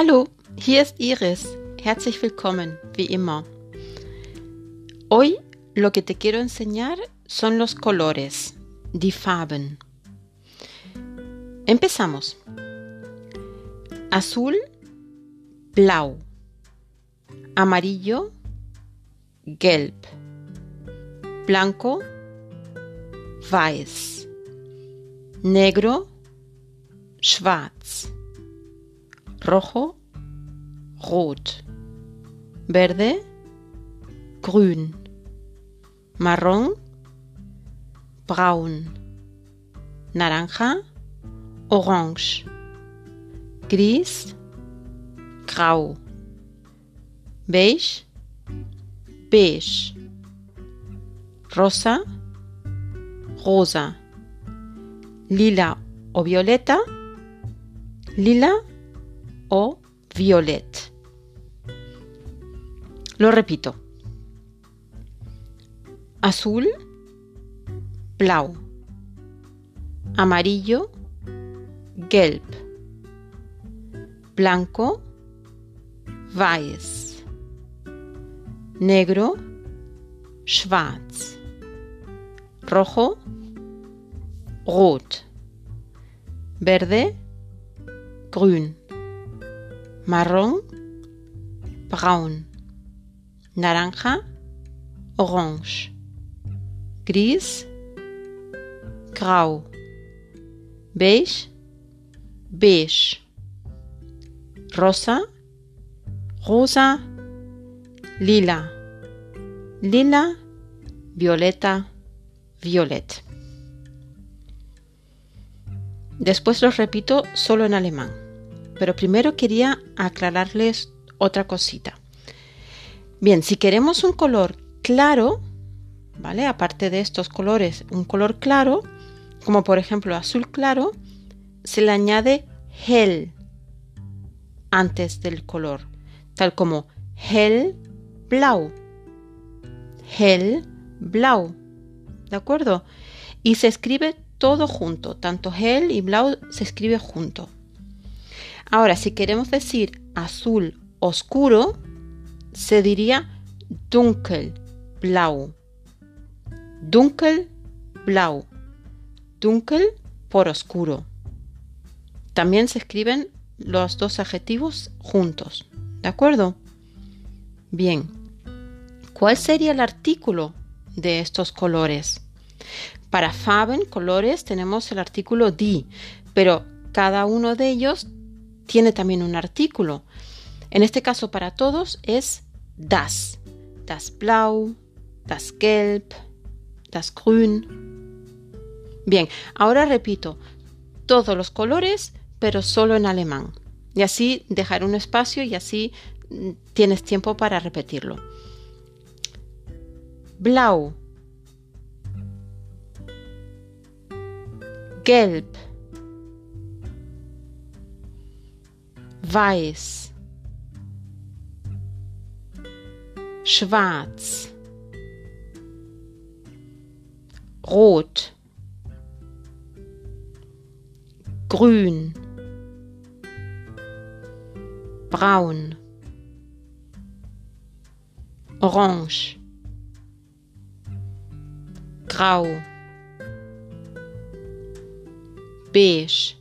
Hallo, hier ist Iris. Herzlich willkommen, wie immer. Hoy lo que te quiero enseñar son los colores, die Farben. Empezamos. Azul, blau. Amarillo, gelb. Blanco, weiß. Negro, schwarz. Rojo, rot. Verde, grün. Marrón, braun. Naranja, orange. Gris, grau. Beige, beige. Rosa, rosa. Lila o violeta, lila o violet. Lo repito. Azul, blau. Amarillo, gelb. Blanco, weiß. Negro, schwarz. Rojo, rot. Verde, grün. Marrón, braun. Naranja, orange. Gris, grau. Beige, beige. Rosa, rosa, lila. Lila, violeta, violet. Después los repito solo en alemán. Pero primero quería aclararles otra cosita. Bien, si queremos un color claro, ¿vale? Aparte de estos colores, un color claro, como por ejemplo azul claro, se le añade hell antes del color, tal como hell blau. Hell blau. ¿De acuerdo? Y se escribe todo junto, tanto hell y blau se escribe junto. Ahora, si queremos decir azul oscuro, se diría dunkelblau. Dunkelblau. Dunkel por oscuro. También se escriben los dos adjetivos juntos. ¿De acuerdo? Bien. ¿Cuál sería el artículo de estos colores? Para Farben, colores, tenemos el artículo die, pero cada uno de ellos tiene también un artículo. En este caso, para todos es das. Das Blau, das Gelb, das Grün. Bien, ahora repito todos los colores, pero solo en alemán. Y así dejar un espacio y así mm, tienes tiempo para repetirlo. Blau. Gelb. Weiß. Schwarz. Rot. Grün. Braun. Orange. Grau. Beige.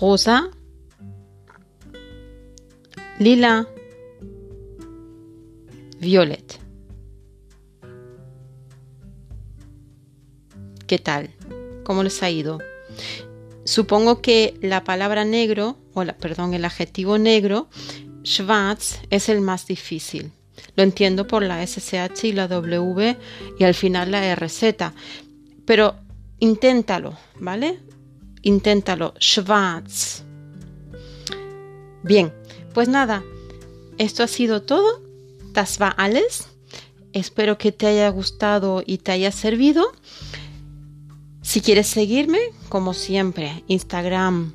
Rosa. Lila. Violet. ¿Qué tal? ¿Cómo les ha ido? Supongo que la palabra negro, o la, perdón, el adjetivo negro, schwarz, es el más difícil. Lo entiendo por la SSH y la W y al final la RZ. Pero inténtalo, ¿vale? Inténtalo. Schwarz. Bien, pues nada, esto ha sido todo. Das war alles. Espero que te haya gustado y te haya servido. Si quieres seguirme, como siempre, Instagram,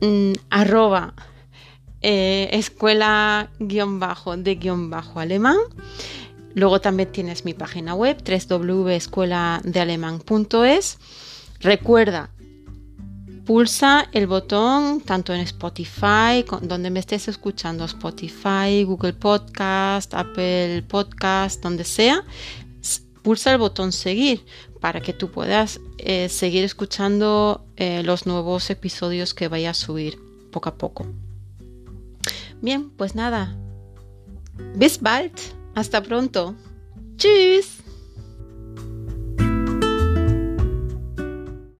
mm, arroba eh, escuela guion bajo de guion bajo alemán. Luego también tienes mi página web www.escueladealemán.es. Recuerda pulsa el botón tanto en Spotify, donde me estés escuchando, Spotify, Google Podcast, Apple Podcast, donde sea, pulsa el botón seguir para que tú puedas eh, seguir escuchando eh, los nuevos episodios que vaya a subir poco a poco. Bien, pues nada. Bis bald. Hasta pronto. Tschüss.